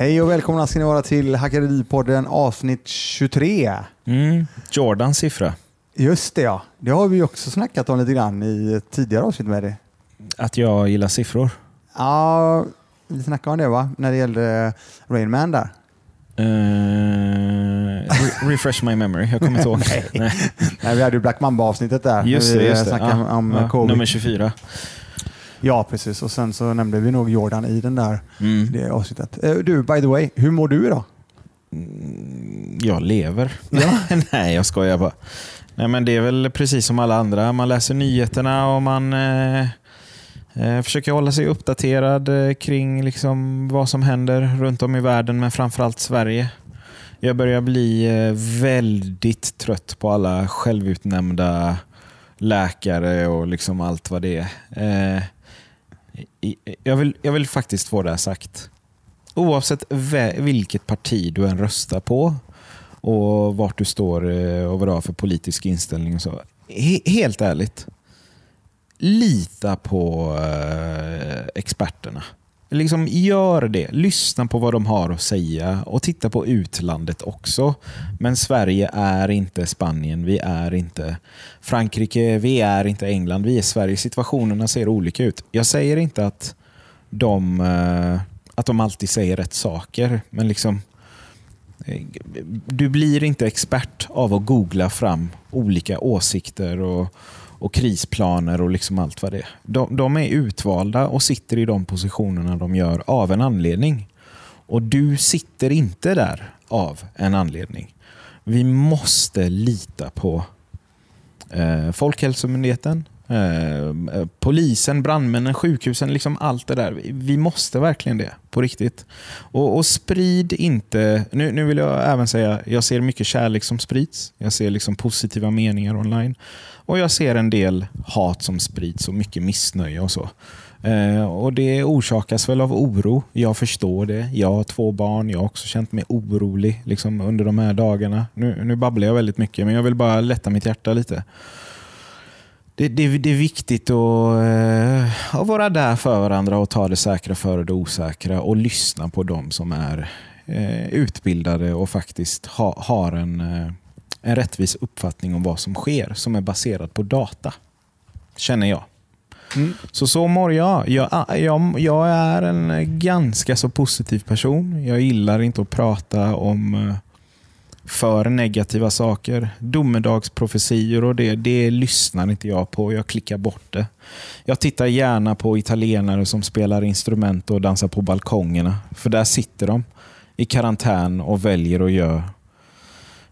Hej och välkomna ska ni vara till Hackeripodden avsnitt 23. Mm. Jordans siffra. Just det ja, det har vi också snackat om lite grann i ett tidigare avsnitt med dig. Att jag gillar siffror. Ja, vi snackade om det va? När det gällde Rain Man där. Uh, re refresh my memory, jag kommer inte ihåg. Nej. Nej, vi hade ju Black Mamba-avsnittet där. Just det, just det. snackade Ja, om ja, nummer 24. Ja, precis. Och sen så nämnde vi nog Jordan i den där, Mm. det avsnittet. Eh, Du, by the way, hur mår du idag? Jag lever. Ja. Nej, jag skojar bara. Nej, men det är väl precis som alla andra. Man läser nyheterna och man eh, eh, försöker hålla sig uppdaterad eh, kring liksom vad som händer runt om i världen, men framförallt Sverige. Jag börjar bli väldigt trött på alla självutnämnda läkare och liksom allt vad det är. Eh, jag, vill, jag vill faktiskt få det här sagt. Oavsett vilket parti du än röstar på och vart du står eh, och vad du har för politisk inställning och så. He- helt ärligt, lita på eh, experterna. Liksom gör det. Lyssna på vad de har att säga och titta på utlandet också. Men Sverige är inte Spanien, vi är inte Frankrike, vi är inte England, vi är Sverige. Situationerna ser olika ut. Jag säger inte att de, eh, att de alltid säger rätt saker, men liksom eh, du blir inte expert av att googla fram olika åsikter och, och krisplaner och liksom allt vad det är. De, de är utvalda och sitter i de positionerna de gör av en anledning. Och du sitter inte där av en anledning. Vi måste lita på eh, Folkhälsomyndigheten, eh, polisen, brandmännen, sjukhusen, liksom allt det där. Vi- måste verkligen det, på riktigt. Och, och sprid inte... Nu, nu vill jag även säga, jag ser mycket kärlek som sprids. Jag ser liksom positiva meningar online. Och jag ser en del hat som sprids och mycket missnöje och så. Eh, och Det orsakas väl av oro. Jag förstår det. Jag har två barn. Jag har också känt mig orolig liksom, under de här dagarna. Nu, nu babblar jag väldigt mycket, men jag vill bara lätta mitt hjärta lite. Det, det, det är viktigt att, eh, att vara där för varandra och ta det säkra före det osäkra och lyssna på de som är eh, utbildade och faktiskt ha, har en, eh, en rättvis uppfattning om vad som sker som är baserad på data. Känner jag. Mm. Så så mår jag. Jag, jag. jag är en ganska så positiv person. Jag gillar inte att prata om för negativa saker. Domedagsprofetior och det, det lyssnar inte jag på. Jag klickar bort det. Jag tittar gärna på italienare som spelar instrument och dansar på balkongerna. För där sitter de i karantän och väljer att göra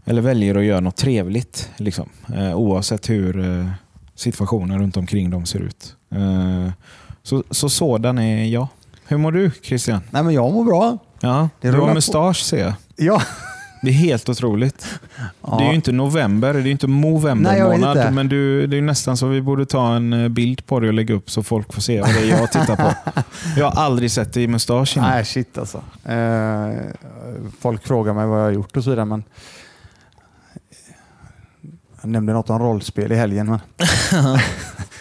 eller väljer att göra något trevligt. Liksom. Eh, oavsett hur eh, situationen runt omkring dem ser ut. Eh, så, så sådan är jag. Hur mår du Christian? Nej men jag mår bra. Ja, Det du har på. mustasch ser jag. Ja. Det är helt otroligt. Ja. Det är ju inte november, det är ju inte Nej, inte. månad, men du, det är nästan så vi borde ta en eh, bild på det och lägga upp så folk får se vad det är jag tittar på. Jag har aldrig sett dig i mustasch innan. Nej, shit alltså. Eh, folk frågar mig vad jag har gjort och så vidare, men jag nämnde något om rollspel i helgen. Men...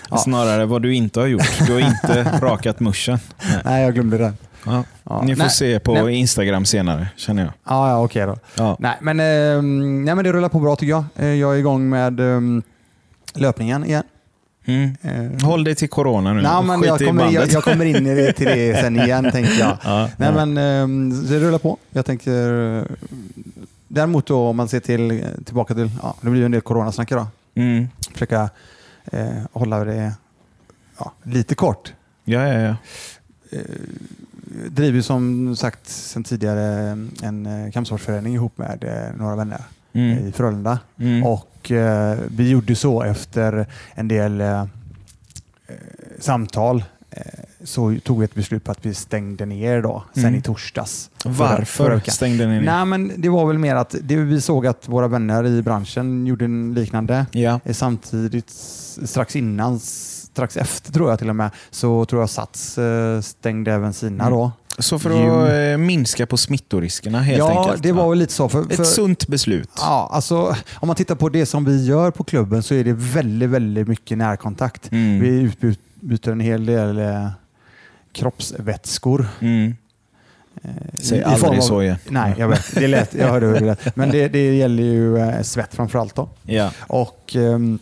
Ja. Snarare vad du inte har gjort. Du har inte rakat muschen. Nej, jag glömde det. Ja. Ja. Ni får nej, se på nej. Instagram senare, känner jag. Ja, ja okej då. Ja. Nej men, eh, nej, men det rullar på bra tycker jag. Eh, jag är igång med eh, löpningen igen. Mm. Eh, Håll dig till corona nu. nej, men Skit jag, kommer, jag, jag kommer in i det, till det sen igen tänkte jag. Ja, Nej, men, eh, det rullar på. Jag tänker... eh, Däremot då, om man ser till, tillbaka till, ja, det blir ju en del coronasnack idag. Mm. Försöka hålla det lite kort. ja, ja, ja. Driver som sagt sedan tidigare en eh, kampsportsförening ihop med eh, några vänner Mm. i Frölunda. Mm. Och eh, vi gjorde så efter en del eh, eh, samtal eh, så tog vi ett beslut på att vi stängde ner då, sen Mm. i torsdags. Varför veckan. stängde ni ner? Nej, men det var väl mer att det, vi såg att våra vänner i branschen gjorde en liknande. Eh, Samtidigt strax innan, strax efter tror jag till och med, så tror jag Sats eh, stängde även sina Mm. då. Så för att eh, minska på smittoriskerna helt ja, enkelt? det var va? väl lite så. För, för, Ett sunt beslut. ja, alltså, om man tittar på det som vi gör på klubben så är det väldigt, väldigt mycket närkontakt. Mm. Vi utbyter en hel del eh, kroppsvätskor. Mm. Eh, Säg aldrig av- så igen. Nej, jag vet. Det är lätt. Jag hörde hur det lät. Men det, det gäller ju eh, svett framför allt. Då. Ja. Och, ehm,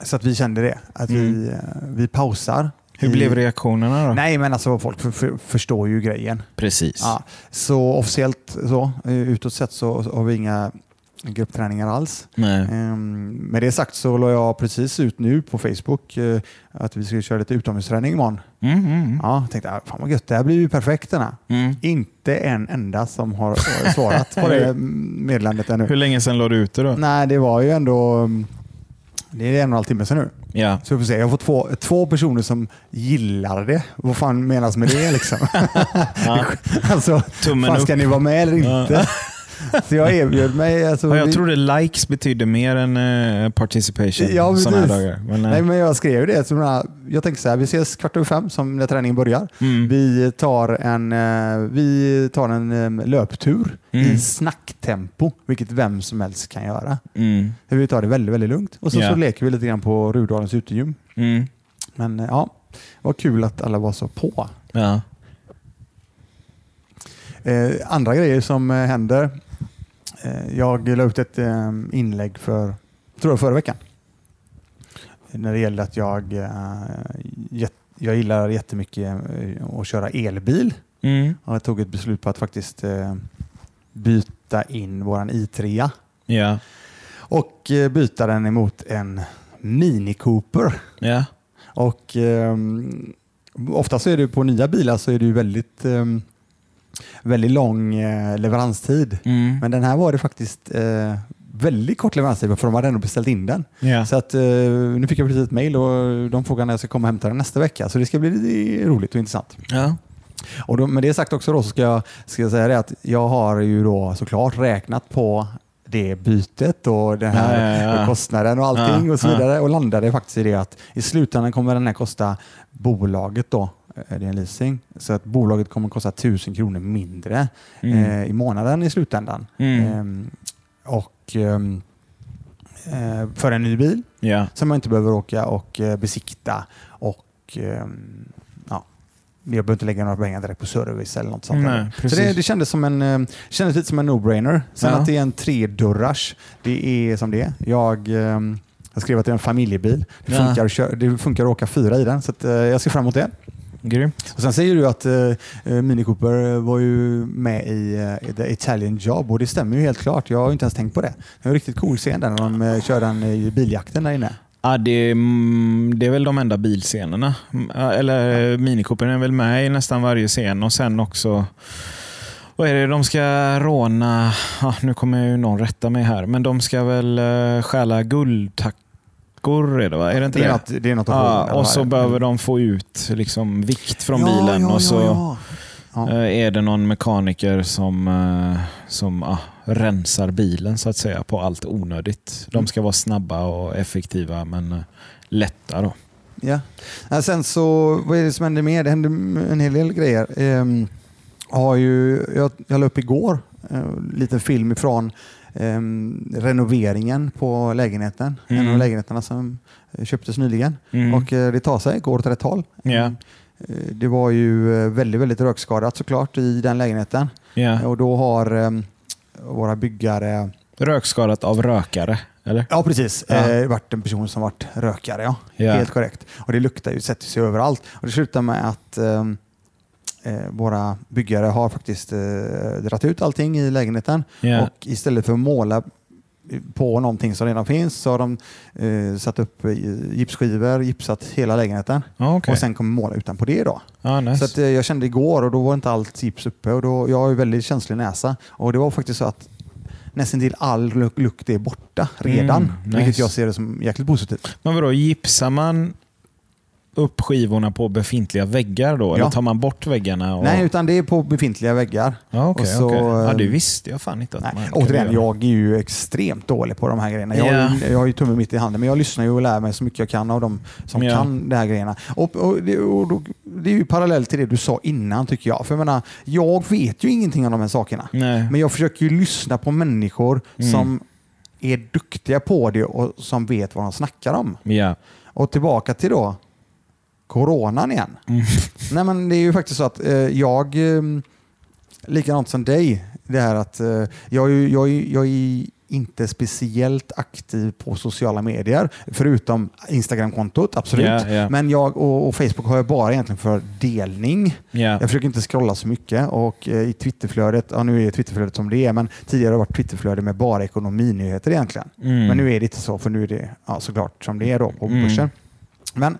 så att vi kände det, att vi, Mm. eh, vi pausar. Hur i- blev reaktionerna då? Nej, men alltså folk för, för, förstår ju grejen. Precis. Ja, så officiellt så, utåt sett så har vi inga gruppträningar alls. Nej. Ehm, Med det sagt så la jag precis ut nu på Facebook eh, att vi ska köra lite utomhusträning imorgon. Mm, mm, Ja, jag tänkte, ah, fan vad gött, det här blir ju perfekt mm. Inte en enda som har svarat på det meddelandet ännu. Hur länge sedan låg du ute då? Nej, det var ju ändå... mm, Det är en och en halv timme sedan nu. Ja. Så vi får se. Jag har fått två, två personer som gillar det. Vad fan menas med det liksom? Alltså, Tummen fan upp. ska ni vara med eller inte? Så jag erbjöd mig. Alltså, Ja, jag vi- trodde likes betydde mer än eh, participation Ja, här precis. dagar. Men, eh, Nej, men jag skrev det. Så jag tänkte så här, vi ses kvart över fem som när träningen börjar. mm. Vi tar en, eh, vi tar en löptur Mm. i snacktempo, vilket vem som helst kan göra. Mm. Vi tar det väldigt, väldigt lugnt. Och så, Ja. så leker vi lite grann på Rudalens utegym. Mm. Men ja, vad kul att alla var så på. Ja. Eh, andra grejer som händer. Eh, jag la ut ett eh, inlägg för, tror jag förra veckan. När det gäller att jag, eh, jag gillar jättemycket att köra elbil. Mm. Jag tog ett beslut på att faktiskt byta in våran i3 Ja. och byta den emot en Mini Cooper. Ja. Och ehm, ofta så är det på nya bilar så är det ju väldigt, ehm, väldigt lång eh, leveranstid. Mm. Men den här var det faktiskt eh, väldigt kort leveranstid för de hade ändå beställt in den. Ja. Så att, eh, nu fick jag precis ett mail och de frågar när jag ska komma och hämta den nästa vecka. Så det ska bli lite roligt och intressant. Ja. Och då, med det sagt också då så ska jag, ska jag säga det att jag har ju då såklart räknat på det bytet och den här Ja, ja, ja. kostnaden och allting och så vidare och landade faktiskt i det att i slutändan kommer den här kosta bolaget då, eh, det är en leasing, så att bolaget kommer kosta 1000 kronor mindre Mm. eh, i månaden i slutändan. Mm. Ehm, och ehm, eh, för en ny bil Ja. som man inte behöver åka och eh, besikta och ehm, ja, jag behöver inte lägga några pengar direkt på service eller något sånt. Där. så det, det kändes, som en, eh, kändes lite som en no-brainer. Sen Ja. att det är en tredörrars, det är som det är. Jag, ehm, jag skrev att det är en familjebil. Det Ja. funkar, att köra- det funkar att åka fyra i den, så att, eh, jag ser fram emot det. Grymt. Och sen säger du att uh, Mini Cooper var ju med i eh, The Italian Job och det stämmer ju helt klart. Jag har inte ens tänkt på det. Det var riktigt cool scen där när de uh, kör den i biljakten där inne. Ja, det, är, mm, det är väl de enda bilscenerna. Ja, Eller ja. Minikopen är väl med i nästan varje scen och sen också vad är det de ska råna? Ja, nu kommer ju någon rätta mig här, men de ska väl uh, stjäla guldtackor är det va? Är det inte det, det? är något, det är något ja, råna, och så behöver de få ut liksom, vikt från Ja, bilen ja, och så eh, är det någon mekaniker som, eh, som ah, rensar bilen så att säga på allt onödigt. De ska vara snabba och effektiva men eh, lätta då. Ja. Sen så, vad är det som händer mer? Det händer en hel del grejer. Ehm, har ju, jag, jag la upp igår en liten film ifrån ehm, renoveringen på lägenheten. En Mm. av lägenheterna som eh, köptes nyligen. Mm. Och eh, det tar sig, går åt rätt håll. Eh, Det var ju eh, väldigt, väldigt rökskadat såklart i den lägenheten. Ja. Och då har ehm, våra byggare Rökskadat av rökare, eller? Ja, precis. Ja. Eh, varit en person som varit rökare, ja. Ja. Helt korrekt. Och det luktar ju, sätter sig överallt. Och det slutar med att eh, våra byggare har faktiskt eh, dragit ut allting i lägenheten Ja. och istället för att måla på någonting som redan finns så har de eh, satt upp eh, gipsskivor, gipsat hela lägenheten okej. och sen kommer måla utanpå det. Då. Ja, nice. Så att, eh, jag kände igår och då var inte allt gips uppe och då, jag har ju väldigt känslig näsa och det var faktiskt så att nästan till all luk- lukt är borta redan. Mm, nice. Vilket jag ser det som jäkligt positivt. Men vadå, gipsar man upp skivorna på befintliga väggar då? Eller Ja. tar man bort väggarna? Och... Nej, utan det är på befintliga väggar. Ja, okej, och så, okej. ja, det visste jag fan inte att Nej. man Återigen, jag är ju extremt dålig på de här grejerna. Jag, har ju, jag har ju tummen mitt i handen, men jag lyssnar ju och lär mig så mycket jag kan av de som Ja. kan de här grejerna. Och, och, det, och då, det är ju parallellt till det du sa innan tycker jag. För jag menar, jag vet ju ingenting om de här sakerna. Nej. Men jag försöker ju lyssna på människor Mm. som är duktiga på det och som vet vad de snackar om. Ja. Och tillbaka till då coronan igen. Mm. Nej, men det är ju faktiskt så att eh, jag, eh, likadant som dig. Det här att eh, jag, jag, jag är inte speciellt aktiv på sociala medier, förutom Instagram-kontot, absolut. Ja, ja. Men jag och, och Facebook har jag bara egentligen för delning. Ja. Jag försöker inte scrolla så mycket och eh, i Twitterflödet, ja nu är Twitterflödet som det är, men tidigare har det varit Twitterflöde med bara ekonominyheter egentligen. Mm. Men nu är det inte så, för nu är det ja, såklart som det är då på Mm. börsen. Men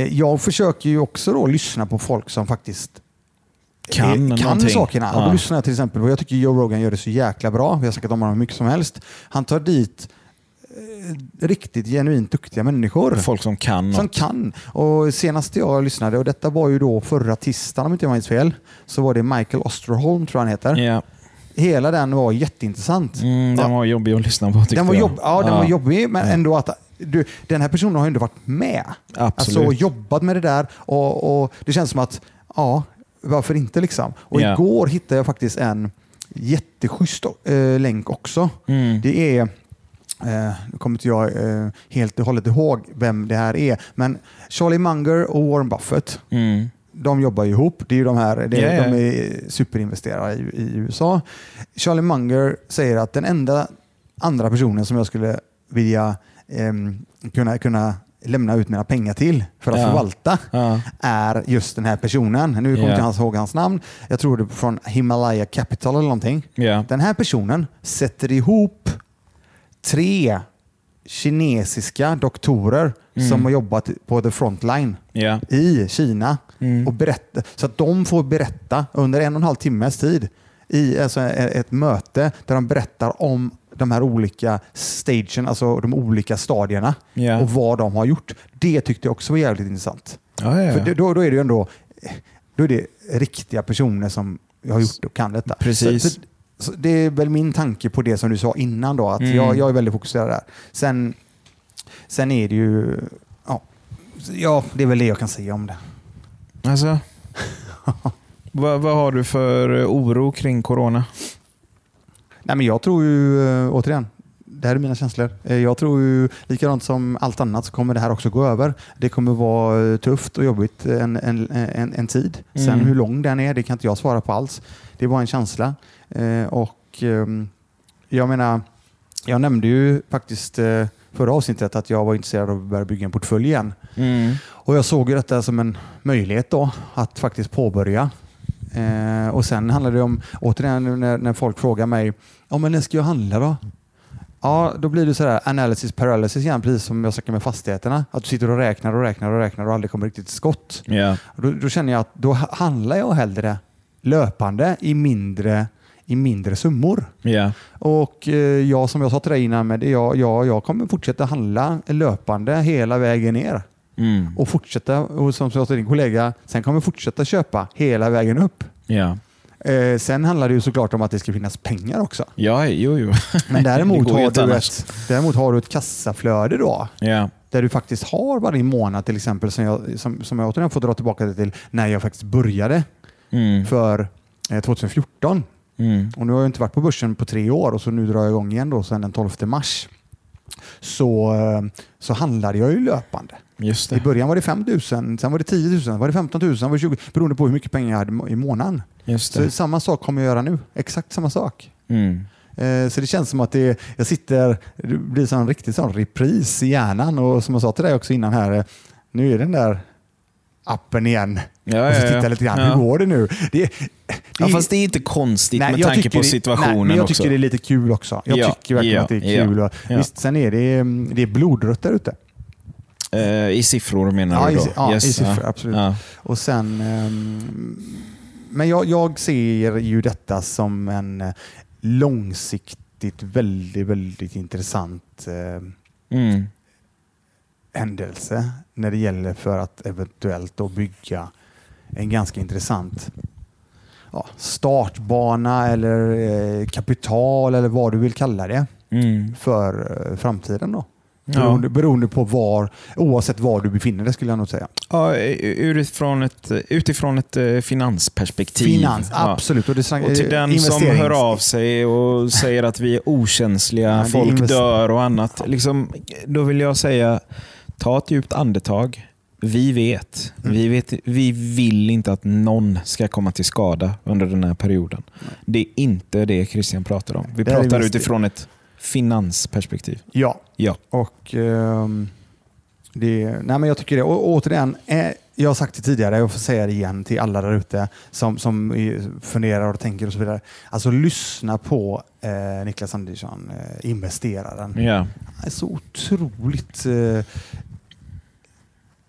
jag försöker ju också då lyssna på folk som faktiskt Kan eh, kan någonting. sakerna. Och Ja. då lyssnar jag till exempel på, jag tycker Joe Rogan gör det så jäkla bra. Vi har snackat om honom hur mycket som helst. Han tar dit eh, riktigt genuint duktiga människor. Folk som kan Som något. kan. Och senast jag lyssnade, och detta var ju då förra tisdagen om inte jag minns fel, så var det Michael Osterholm tror jag han heter. Ja. Hela den var jätteintressant. Mm, den Ja. var jobbig att lyssna på Den var, jobb, ja, den var jobbig, men ändå att du, den här personen har ju ändå varit med. Absolut. Alltså jobbat med det där och, och det känns som att, ja, varför inte liksom? Och Ja. igår hittade jag faktiskt en jätteschysst eh, länk också. Mm. Det är, eh, nu kommer inte jag eh, helt och hållet ihåg vem det här är, men Charlie Munger och Warren Buffett, Mm. de jobbar ju ihop. Det är de här, det, ja. de är superinvesterare i, i USA. Charlie Munger säger att den enda andra personen som jag skulle vilja ehm, kunna, kunna lämna ut mina pengar till för att Ja. förvalta Ja. är just den här personen. Nu kommer Ja. jag inte ihåg hans namn. Jag tror det är från Himalaya Capital eller någonting. Ja. Den här personen sätter ihop tre kinesiska doktorer Mm. som har jobbat på the frontline Ja. i Kina Mm. och berätta, så att de får berätta under en och en halv timmes tid i alltså ett möte där de berättar om de här olika stagen, alltså de olika stadierna Ja. och vad de har gjort. Det tyckte jag också var jävligt intressant. Ja, ja, För då, då är det ju ändå då är det riktiga personer som har gjort och kan detta. Precis. Så, så, det är väl min tanke på det som du sa innan då, att Mm. jag, jag är väldigt fokuserad där. Sen, sen är det ju, ja, ja, det är väl det jag kan säga om det. Alltså, vad, vad har du för oro kring corona? Nej, men jag tror ju, eh, återigen, det här är mina känslor. Eh, Jag tror ju likadant som allt annat så kommer det här också gå över. Det kommer vara eh, tufft och jobbigt en, en, en, en tid. Sen Mm. hur lång den är, det kan inte jag svara på alls. Det är bara en känsla. Och ehm, jag menar, jag nämnde ju faktiskt förra avsnittet att jag var intresserad av att börja bygga en portfölj igen. Mm. Och jag såg ju detta som en möjlighet då att faktiskt påbörja. Eh, och sen handlar det om, återigen när, när folk frågar mig, ja men när ska jag handla då? Ja, då blir det sådär analysis paralysis igen, precis som jag snackade med fastigheterna. Att du sitter och räknar och räknar och räknar och aldrig kommer riktigt till skott. Och Då, då känner jag att då ha- handlar jag hellre löpande i mindre, i mindre summor. Ja. Och eh, jag, som jag sa till dig innan, med det, jag, jag, jag kommer fortsätta handla löpande hela vägen ner Mm. och fortsätta, och som sa till din kollega, sen kommer vi fortsätta köpa hela vägen upp. Ja. Eh, sen handlar det ju såklart om att det ska finnas pengar också. Ja, jo, jo. Men Det däremot, har du annars. ett, däremot har du ett kassaflöde då, Ja. där du faktiskt har varje månad till exempel, som jag, som, som jag återigen får dra tillbaka till när jag faktiskt började Mm. för eh, 2014. Mm. Och nu har jag inte varit på börsen på tre år och så nu drar jag igång igen då sen den 12 mars. Så, eh, så handlade jag ju löpande. I början var det 5 000, sen var det 10 000, sen var det 15 000, sen var det 20 beroende på hur mycket pengar jag hade i månaden. Så samma sak kommer jag göra nu. Exakt samma sak. Mm. Eh, Så det känns som att det, jag sitter, det blir en riktig sån repris i hjärnan och som jag sa till dig också innan här, eh, nu är den där appen igen. Ja, och så jag lite grann, hur går det nu? Det, det, Ja, fast det är inte konstigt med jag tanke på det- situationen nej, men jag också. tycker det är lite kul också. Jag Ja, tycker verkligen att det är kul. Ja. Visst, sen är det, mm, det är blodrött där ute. Eh, I siffror menar Ja, du i, då? si- ja, Yes, i siffror, ja. absolut. Ja. Och sen, ehm, men jag, jag ser ju detta som en eh, långsiktigt väldigt, väldigt intressant eh, Mm. Händelse när det gäller för att eventuellt då bygga en ganska intressant ja, startbana eller eh, kapital eller vad du vill kalla det Mm. för eh, framtiden. då. Ja. Beroende, beroende på var, oavsett var du befinner dig skulle jag nog säga. Ja, utifrån ett, utifrån ett eh, finansperspektiv. Finans, Ja. absolut. Och, det Och till den som hör av sig och säger att vi är okänsliga, Ja, är folk invest- dör och annat. Liksom, då vill jag säga, ta ett djupt andetag. vi vet. Vi vet. Vi vill inte att någon ska komma till skada under den här perioden. Det är inte det Christian pratar om. Vi Det pratar utifrån ett finansperspektiv. Ja, Ja. och ehm, det, nej men jag tycker det. Och återigen, eh, jag har sagt det tidigare, jag får säga det igen till alla där ute som, som funderar och tänker och så vidare. Alltså lyssna på eh, Niklas Andersson, eh, investeraren. Ja. Han är så otroligt eh,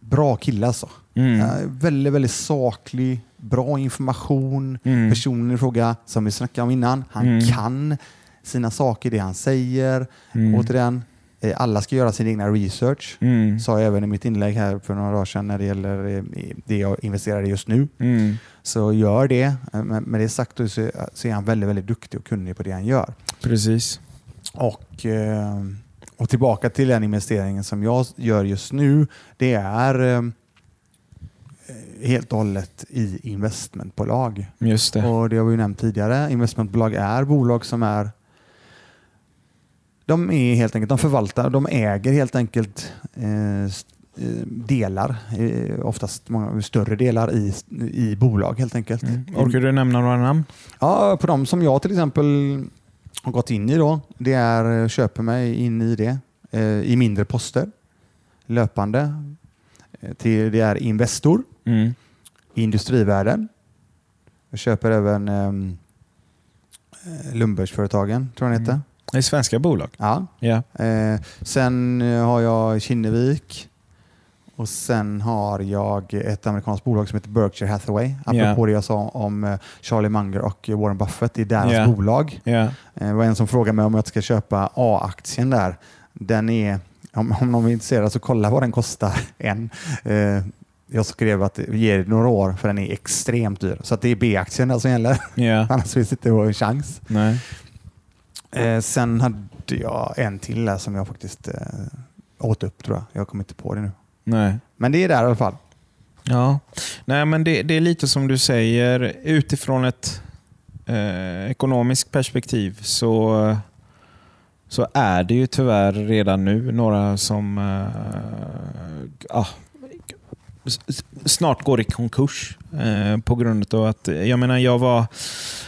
bra kille alltså. Mm. Eh, väldigt, väldigt saklig, bra information. Mm. Personen i fråga, som vi snackade om innan, han Mm. kan sina saker, det han säger. Mm. Återigen, eh, alla ska göra sin egna research. Mm. Sa jag även i mitt inlägg här för några dagar sedan när det gäller eh, det jag investerar i just nu. Mm. Så gör det. Eh, Men med det sagt så är han väldigt, väldigt duktig och kunnig på det han gör. Precis. Och, eh, och tillbaka till den investeringen som jag gör just nu. Det är eh, helt och hållet i investmentbolag. Just det. Och det har vi ju nämnt tidigare. Investmentbolag är bolag som är de är helt enkelt, de förvaltar, de äger helt enkelt eh, eh, delar, eh, oftast många större delar i, i bolag helt enkelt. Mm. Orkar du nämna några namn? Ja, på de som jag till exempel har gått in i då, det är eh, köper mig in i det eh, i mindre poster löpande. Eh, till, det är Investor, Mm. Industrivärden. Jag köper även um, Lundbergsföretagen, tror jag den heter. Det är svenska bolag. Ja. Ja. Eh, sen har jag Kinnevik och sen har jag ett amerikanskt bolag som heter Berkshire Hathaway. Apropå det jag sa om eh, Charlie Munger och Warren Buffett. Det är deras Ja. bolag. Eh, Det var en som frågade mig om jag ska köpa A-aktien där. Den är, om, om någon är intresserad så kolla vad den kostar. En. Eh, jag skrev att ge det några år för den är extremt dyr. Så det är B-aktien som gäller. ja. Annars finns det inte en chans. Nej. Eh, sen hade jag en till där som jag faktiskt åt upp tror jag. Jag kommer inte på det nu. Nej. Men det är där i alla fall. Ja, Nej, men det, det är lite som du säger. Utifrån ett eh, ekonomiskt perspektiv så, så är det ju tyvärr redan nu några som eh, s- snart går i konkurs eh, på grund av att, jag menar jag var,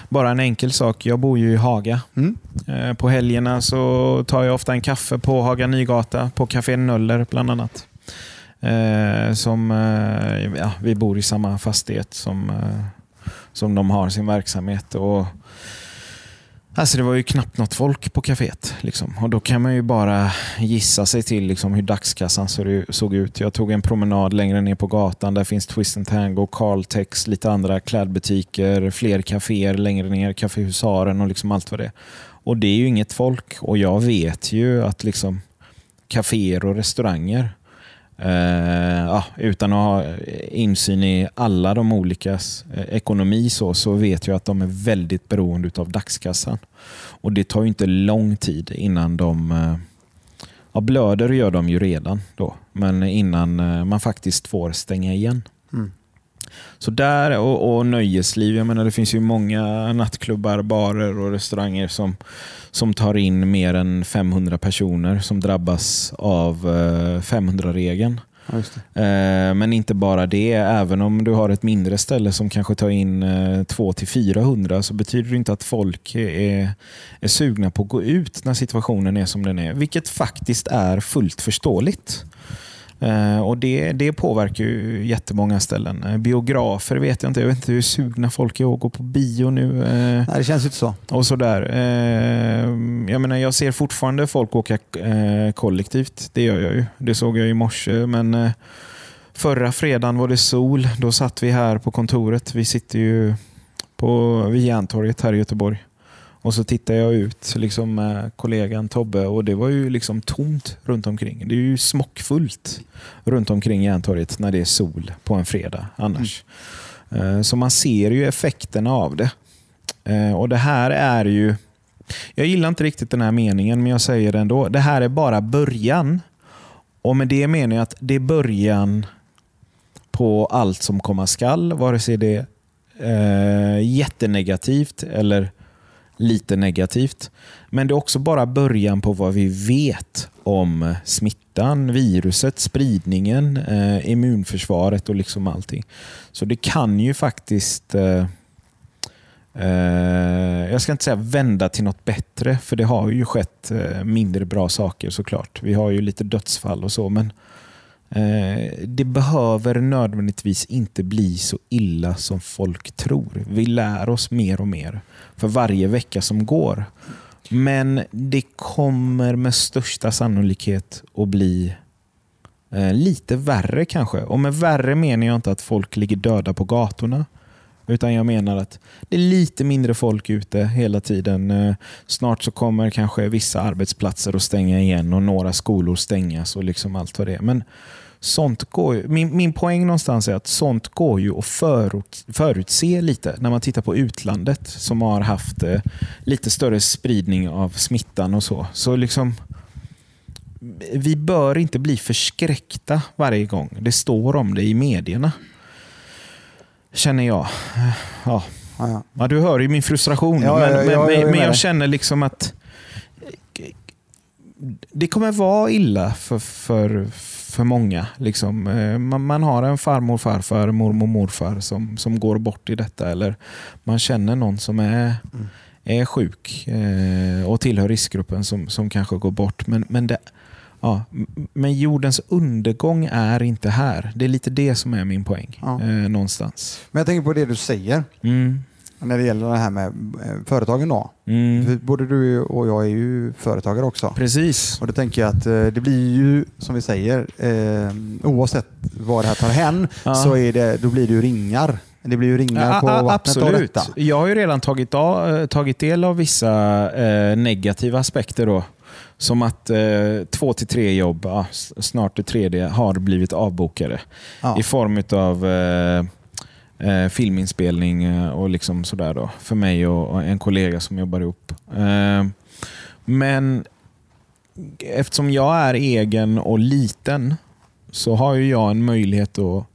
bara en enkel sak, jag bor ju i Haga. Mm. Eh, På helgerna så tar jag ofta en kaffe på Haga Nygata, på Café Nöller bland annat. Eh, som, eh, ja, vi bor i samma fastighet som, eh, som de har sin verksamhet. Och, alltså det var ju knappt något folk på kaféet. Liksom. Och Då kan man ju bara gissa sig till liksom, hur dagskassan såg ut. Jag tog en promenad längre ner på gatan. Där finns Twist and Tango, Carltex, lite andra klädbutiker, fler kaféer längre ner, Café Husaren och liksom allt vad det är. Och det är ju inget folk. Och jag vet ju att liksom kaféer och restauranger Eh, ja, utan att ha insyn i alla de olika eh, ekonomi så, så vet jag att de är väldigt beroende av dagskassan. Och Det tar ju inte lång tid innan de eh, ja, blöder gör de ju redan då, men innan eh, man faktiskt får stänga igen. Mm. Så där och, och nöjesliv. Jag menar, det finns ju många nattklubbar, barer och restauranger som, som tar in mer än 500 personer som drabbas av eh, 500-regeln. Ja, just det. Eh, Men inte bara det. Även om du har ett mindre ställe som kanske tar in eh, 200-400 så betyder det inte att folk är, är sugna på att gå ut när situationen är som den är. Vilket faktiskt är fullt förståeligt. Eh, och det, det påverkar ju jättemånga ställen. Eh, Biografer vet jag inte. Jag vet inte hur sugna folk är att gå på bio nu. Eh, Nej, det känns inte så. och sådär. Jag, menar, jag ser fortfarande folk åka kollektivt. Det gör jag ju. Det såg jag i morse. Men förra fredagen var det sol. Då satt vi här på kontoret. Vi sitter ju på vid Järntorget här i Göteborg. Och så tittar jag ut liksom, med kollegan Tobbe och det var ju liksom tomt runt omkring. Det är ju smockfullt runt omkring Järntorget när det är sol på en fredag annars. Eh, Så man ser ju effekterna av det. Eh, Och Det här är ju... Jag gillar inte riktigt den här meningen, men jag säger det ändå. Det här är bara början. Och med det menar jag att det är början på allt som komma skall, vare sig det är eh, jättenegativt eller lite negativt. Men det är också bara början på vad vi vet om smittan, viruset, spridningen, eh, immunförsvaret och liksom allting. Så det kan ju faktiskt eh, eh, jag ska inte säga vända till något bättre, för det har ju skett eh, mindre bra saker såklart. Vi har ju lite dödsfall och så, men eh, Eh, det behöver nödvändigtvis inte bli så illa som folk tror. Vi lär oss mer och mer för varje vecka som går. Men det kommer med största sannolikhet att bli eh, lite värre kanske. Och med värre menar jag inte att folk ligger döda på gatorna. Utan jag menar att det är lite mindre folk ute hela tiden. Eh, snart så kommer kanske vissa arbetsplatser att stänga igen och några skolor stängas och liksom allt vad det är. Men sånt går ju, min, min poäng någonstans är att sånt går ju att förut, förutse lite när man tittar på utlandet som har haft eh, lite större spridning av smittan och så. Så liksom vi bör inte bli förskräckta varje gång det står om det i medierna. Känner jag. Ja. Ja, Ja, du hör ju min frustration. Ja, men, men, med men jag känner liksom att det kommer vara illa för, för, för många. Liksom. Eh, Man, man har en farmor, farfar, mormor, morfar som, som går bort i detta. Eller man känner någon som är, Mm. är sjuk eh, och tillhör riskgruppen som, som kanske går bort. Men, men, det, ja, men jordens undergång är inte här. Det är lite det som är min poäng. Ja. Eh, någonstans. Men jag tänker på det du säger Mm. när det gäller det här med eh, företagen. Då. Mm. Både du och jag är ju företagare också. Precis. Och då tänker jag att eh, det blir ju, som vi säger, eh, oavsett vad det här tar hän, Ja. så är det, då blir det ju ringar. Det blir ju ringar Ja, på a- vattnet av absolut. detta. Jag har ju redan tagit, av, eh, tagit del av vissa eh, negativa aspekter. Då. Som att eh, två till tre jobb, ja, snart det tredje, har blivit avbokade. Ja. I form av eh, eh, filminspelning eh, och liksom sådär då, för mig och, och en kollega som jobbar ihop. Eh, men eftersom jag är egen och liten så har ju jag en möjlighet att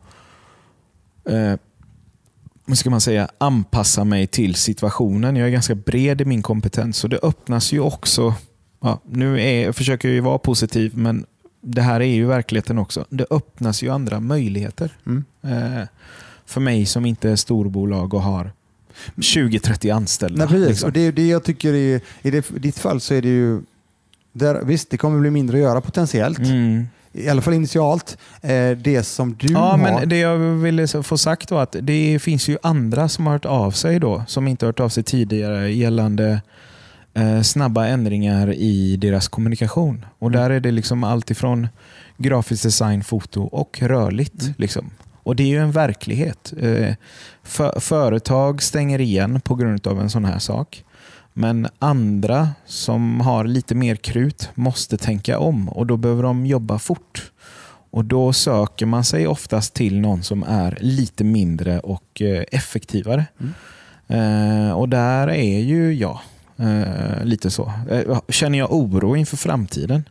vad ska man säga, anpassa mig till situationen. Jag är ganska bred i min kompetens och det öppnas ju också, ja, nu är, jag försöker jag ju vara positiv men det här är ju verkligheten också. Det öppnas ju andra möjligheter. Mm. Eh, för mig som inte är storbolag och har 20-30 anställda. Nej, precis. liksom. Och det det jag tycker är, i det, ditt fall så är det ju, där, visst det kommer bli mindre att göra potentiellt, Mm. i alla fall initialt. Eh, det som du Ja, har, men det jag ville få sagt var att det finns ju andra som har hört av sig då, som inte hört av sig tidigare gällande snabba ändringar i deras kommunikation. Och Mm. Där är det liksom allt ifrån grafisk design, foto och rörligt. Mm. Liksom. Och Det är ju en verklighet. Eh, för, företag stänger igen på grund av en sån här sak. Men andra som har lite mer krut måste tänka om och då behöver de jobba fort. Och Då söker man sig oftast till någon som är lite mindre och eh, effektivare. Eh, och där är ju jag eh, Eh, lite så. Eh, känner jag oro inför framtiden?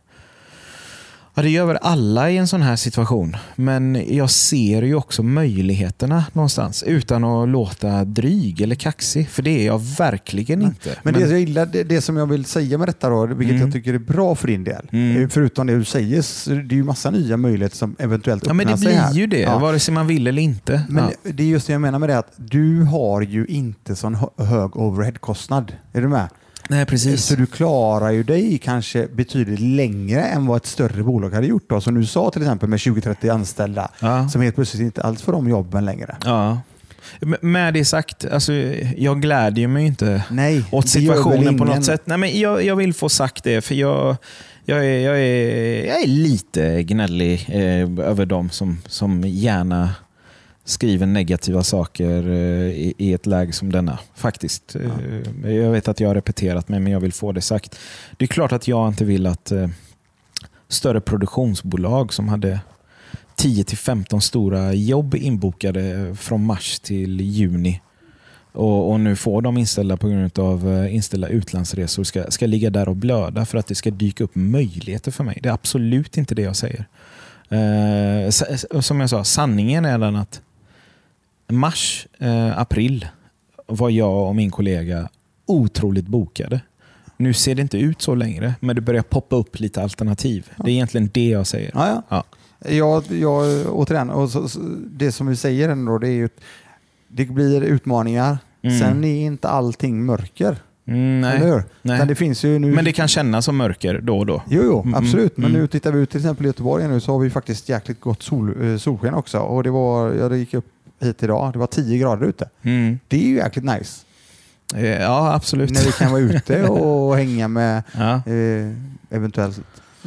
Ja, det gör väl alla i en sån här situation. Men jag ser ju också möjligheterna någonstans utan att låta dryg eller kaxig. För det är jag verkligen inte. Men det, jag gillar, det, det som jag vill säga med detta, då, vilket Mm. jag tycker är bra för din del, Mm. eh, förutom det du säger, så det är ju massa nya möjligheter som eventuellt ja, öppnar men det sig här. blir ju det, Ja. vare sig man vill eller inte. Men ja. det är just det jag menar med det, att du har ju inte sån hö- hög overheadkostnad. Är du med? Nej, precis. Så du klarar ju dig kanske betydligt längre än vad ett större bolag hade gjort. Då. Som du sa till exempel med 20-30 anställda Ja. som helt plötsligt inte alls får de jobben längre. Ja. Med det sagt, alltså, jag glädjer mig inte Nej, åt situationen på något sätt. Nej, men jag, jag vill få sagt det, för jag, jag, är, jag, är, jag är lite gnällig eh, över dem som, som gärna skriver negativa saker eh, i, i ett läge som denna. Faktiskt. Eh, jag vet att jag har repeterat mig, men jag vill få det sagt. Det är klart att jag inte vill att eh, större produktionsbolag som hade 10-15 stora jobb inbokade från mars till juni och, och nu får de inställda på grund av inställda utlandsresor ska, ska ligga där och blöda för att det ska dyka upp möjligheter för mig. Det är absolut inte det jag säger. Eh, som jag sa, sanningen är den att mars, eh, april var jag och min kollega otroligt bokade. Nu ser det inte ut så längre, men det börjar poppa upp lite alternativ. Det är egentligen det jag säger. Ja, ja. Ja. Jag, jag, återigen, och så, så, det som vi säger ändå, det är ju det blir utmaningar. Mm. Sen är inte allting mörker. Mm, nej. nej. Utan det finns ju nu... Men det kan kännas som mörker då och då. Jo, jo Mm, absolut. Men mm. nu tittar vi ut till exempel i Göteborg nu så har vi faktiskt jäkligt gott sol, eh, solsken också. Och det var, ja, det gick upp hit idag, det var 10 grader ute. Mm. Det är ju jäkligt nice. Eh, Ja, absolut. När vi kan vara ute och hänga med Ja. eh, eventuellt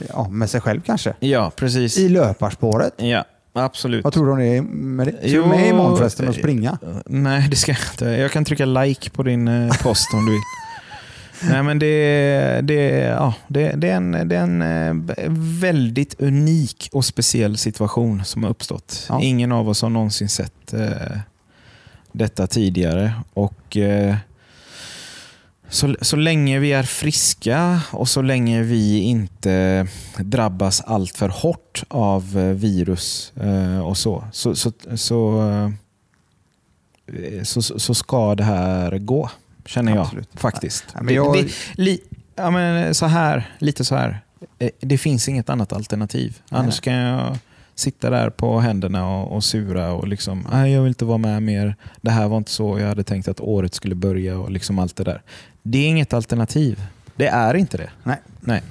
ja, med sig själv kanske. ja, precis. I löparspåret. Ja, absolut. Vad tror du om det? är Med det? Ska Jo, du med imorgon förresten och springa? Nej, det ska jag inte. Jag kan trycka like på din eh, post om du vill. Nej, men det, det, ja, det, det, är en, det är en eh, väldigt unik och speciell situation som har uppstått. Ja. Ingen av oss har någonsin sett eh, detta tidigare. Och eh, så, så länge vi är friska och så länge vi inte drabbas allt för hårt av eh, virus eh, och så, så, så, så, eh, så, så, så ska det här gå, känner jag Absolut. faktiskt. Ja, men jag- det, det, li, ja, men så här, lite så här. Eh, Det finns inget annat alternativ. Nej, Annars kan jag sitta där på händerna och, och sura och liksom, nej jag vill inte vara med mer. Det här var inte så jag hade tänkt att året skulle börja och liksom allt det där. Det är inget alternativ. Det är inte det. Nej. Nej.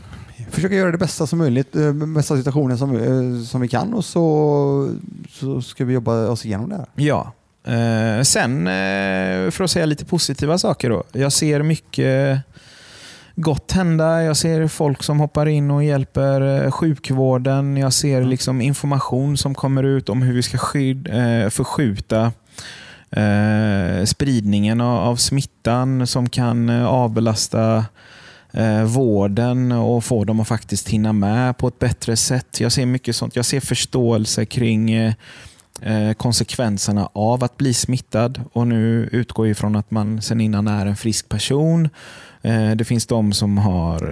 Försöka göra det bästa som möjligt, eh, bästa situationen som, eh, som vi kan och så, så ska vi jobba oss igenom det här. Ja. Eh, sen, eh, för att säga lite positiva saker då. Jag ser mycket gott hända. Jag ser folk som hoppar in och hjälper eh, sjukvården. Jag ser liksom information som kommer ut om hur vi ska skyd, eh, förskjuta spridningen av, smittan som kan avbelasta vården och få dem att faktiskt hinna med på ett bättre sätt. Jag ser mycket sånt. Jag ser förståelse kring Eh, konsekvenserna av att bli smittad. Och Nu utgår ifrån att man sen innan är en frisk person. Eh, det finns de som har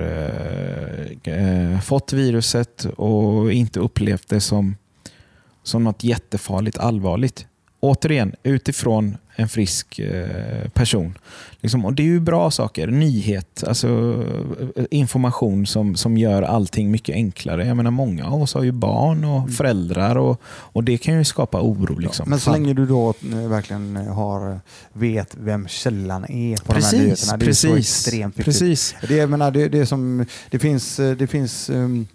eh, fått viruset och inte upplevt det som, som något jättefarligt allvarligt. Återigen, utifrån en frisk eh, person. Liksom, och Det är ju bra saker. Nyhet, alltså eh, information som, som gör allting mycket enklare. Jag menar, många av oss har ju barn och föräldrar och, och det kan ju skapa oro. Liksom. Men så länge du då eh, verkligen har, vet vem källan är på de här Precis, nyheterna. Det är så precis, extremt viktigt. precis. Det, jag menar, det, det, som, det, finns, det, finns, um,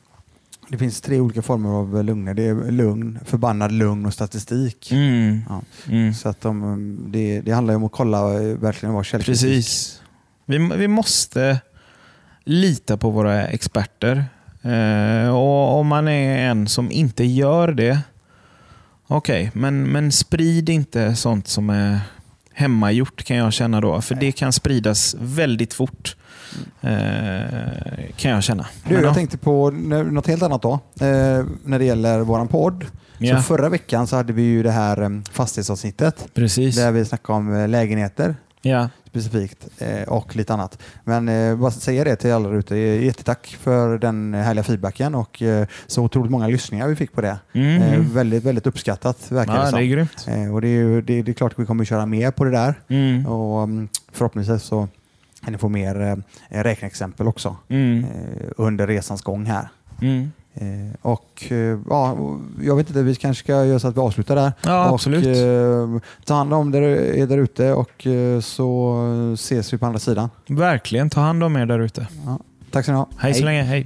det finns tre olika former av lugner. Det är lugn, förbannad lugn och statistik. Mm. Ja. Mm. Så att de, det, det handlar om att kolla eh, verkligen vad källkritik. Precis. Vi, vi måste lita på våra experter. Eh, och Om man är en som inte gör det, okej, men, men sprid inte sånt som är hemmagjort kan jag känna då. För det kan spridas väldigt fort. Eh, kan jag känna. Du, Men jag ja, tänkte på något helt annat då. Eh, när det gäller våran podd. Ja. Så förra veckan så hade vi ju det här um, fastighetsavsnittet. Precis. Där vi snackade om eh, lägenheter Ja. specifikt eh, och lite annat. Men eh, bara säga det till alla ute. Eh, Jättetack för den härliga feedbacken och eh, så otroligt många lyssningar vi fick på det. Mm. Eh, väldigt, väldigt uppskattat verkar det ja, som. det är grymt. Eh, och det, är det, det är klart att vi kommer köra mer på det där Mm. och um, förhoppningsvis så ni få mer eh, räkneexempel också Mm. eh, under resans gång här. Mm. Eh, och eh, ja, jag vet inte, vi kanske ska göra så att vi avslutar där. Ja, och absolut. eh, ta hand om er är där ute och eh, så ses vi på andra sidan. Verkligen. Ta hand om er där ute. Ja, tack så ni ha. Hej så länge. Hej.